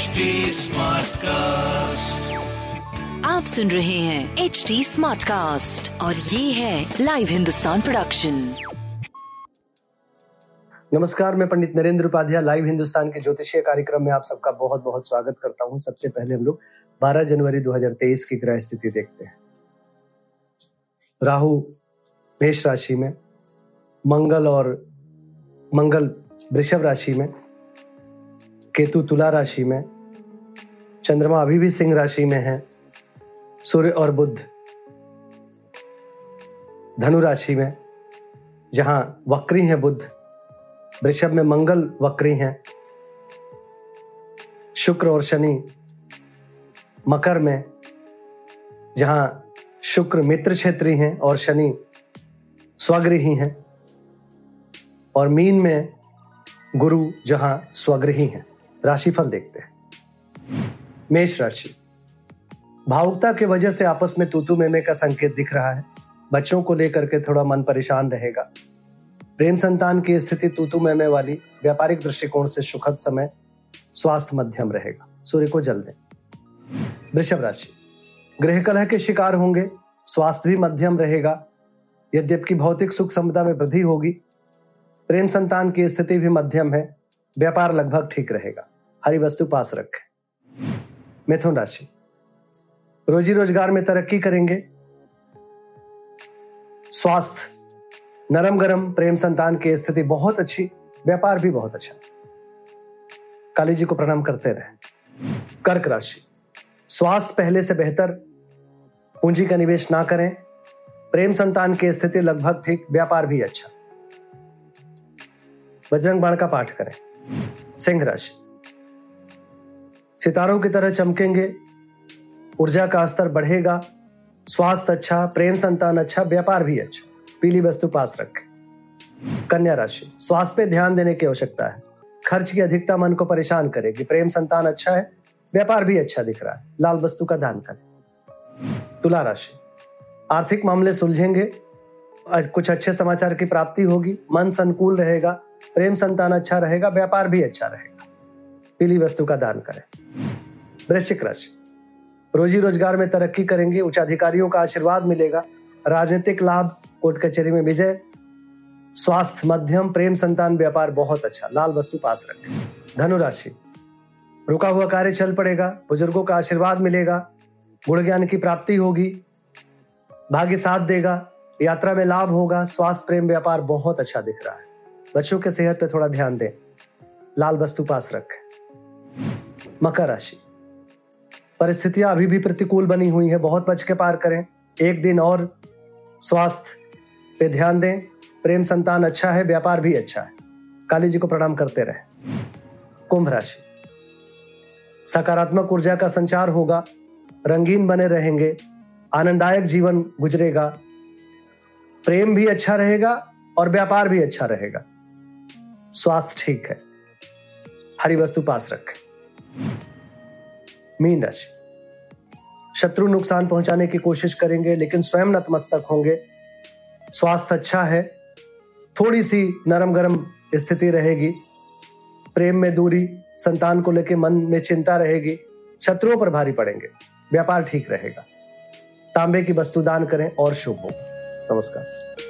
HD Smartcast. आप सुन रहे हैं एच डी स्मार्ट कास्ट और ये है लाइव हिंदुस्तान प्रोडक्शन नमस्कार मैं पंडित नरेंद्र उपाध्याय लाइव हिंदुस्तान के ज्योतिषीय कार्यक्रम में आप सबका बहुत बहुत स्वागत करता हूँ। सबसे पहले हम लोग 12 जनवरी 2023 की ग्रह स्थिति देखते हैं। राहु मेष राशि में मंगल और मंगल वृषभ राशि में केतु तुला राशि में, चंद्रमा अभी भी सिंह राशि में है, सूर्य और बुद्ध धनु राशि में, जहाँ वक्री है बुद्ध वृषभ में मंगल वक्री हैं, शुक्र और शनि मकर में, जहाँ शुक्र मित्र क्षेत्री हैं और शनि स्वगृही हैं, और मीन में गुरु जहाँ स्वगृही हैं। राशिफल देखते हैं। मेष राशि। भावुकता के वजह से आपस में तूतू मेमे का संकेत दिख रहा है। बच्चों को लेकर के थोड़ा मन परेशान रहेगा। प्रेम संतान की स्थिति तूतू मेमे वाली व्यापारिक दृष्टिकोण से सुखद समय स्वास्थ्य मध्यम रहेगा। सूर्य को जल दें। वृषभ राशि। गृह कलह के शिकार होंगे। स्वास्थ्य भी मध्यम रहेगा। यद्यपि भौतिक सुख संपदा में वृद्धि होगी। प्रेम संतान की स्थिति भी मध्यम है। व्यापार लगभग ठीक रहेगा। हरी वस्तु पास रखें। मिथुन राशि। रोजी रोज़गार में तरक्की करेंगे। स्वास्थ्य, नरम गरम, प्रेम संतान की स्थिति बहुत अच्छी, व्यापार भी बहुत अच्छा। काली जी को प्रणाम करते रहे। कर्क राशि। स्वास्थ्य पहले से बेहतर, पूंजी का निवेश ना करें। प्रेम संतान की स्थिति लगभग ठीक, व्यापार भी अच्छा। बजरंग बाण का पाठ करें। सिंह राशि। सितारों की तरह चमकेंगे। ऊर्जा का स्तर बढ़ेगा। स्वास्थ्य अच्छा प्रेम संतान अच्छा व्यापार भी अच्छा। पीली वस्तु पास रखें। कन्या राशि, स्वास्थ्य पे ध्यान देने की आवश्यकता है। खर्च की अधिकता मन को परेशान करेगी। प्रेम संतान अच्छा है, व्यापार भी अच्छा दिख रहा है। लाल वस्तु का दान करें। तुला राशि, आर्थिक मामले सुलझेंगे। कुछ अच्छे समाचार की प्राप्ति होगी। मन संकुल रहेगा, प्रेम संतान अच्छा रहेगा, व्यापार भी अच्छा रहेगा। पीली वस्तु का दान करें। वृश्चिक राशि। रोजी रोज़गार में तरक्की करेंगे, उच्च अधिकारियों का आशीर्वाद मिलेगा। राजनीतिक लाभ, कोर्ट कचहरी में विजय। स्वास्थ्य, मध्यम, प्रेम, संतान, व्यापार बहुत अच्छा। लाल वस्तु पास रखें। धनु राशि रुका हुआ कार्य चल पड़ेगा, बुज़ुर्गों का आशीर्वाद मिलेगा, गुण ज्ञान की प्राप्ति होगी, भाग्य साथ देगा, यात्रा में लाभ होगा, स्वास्थ्य, प्रेम, व्यापार बहुत अच्छा दिख रहा है। बच्चों के सेहत पे थोड़ा ध्यान दें। लाल वस्तु पास रखें। मकर राशि। परिस्थितियाँ अभी भी प्रतिकूल बनी हुई है, बहुत बच के पार करें। एक दिन और स्वास्थ्य पे ध्यान दें। प्रेम संतान अच्छा है, व्यापार भी अच्छा है। काली जी को प्रणाम करते रहे। कुंभ राशि। सकारात्मक ऊर्जा का संचार होगा, रंगीन बने रहेंगे, आनंददायक जीवन गुजरेगा। प्रेम भी अच्छा रहेगा और व्यापार भी अच्छा रहेगा। स्वास्थ्य ठीक है। हरी वस्तु पास रखें। मीन राशि। शत्रु नुकसान पहुँचाने की कोशिश करेंगे, लेकिन स्वयं नतमस्तक होंगे। स्वास्थ्य अच्छा है थोड़ी सी नरम गरम स्थिति रहेगी। प्रेम में दूरी, संतान को लेकर मन में चिंता रहेगी। शत्रुओं पर भारी पड़ेंगे, व्यापार ठीक रहेगा। तांबे की वस्तु दान करें और शुभ हो। नमस्कार।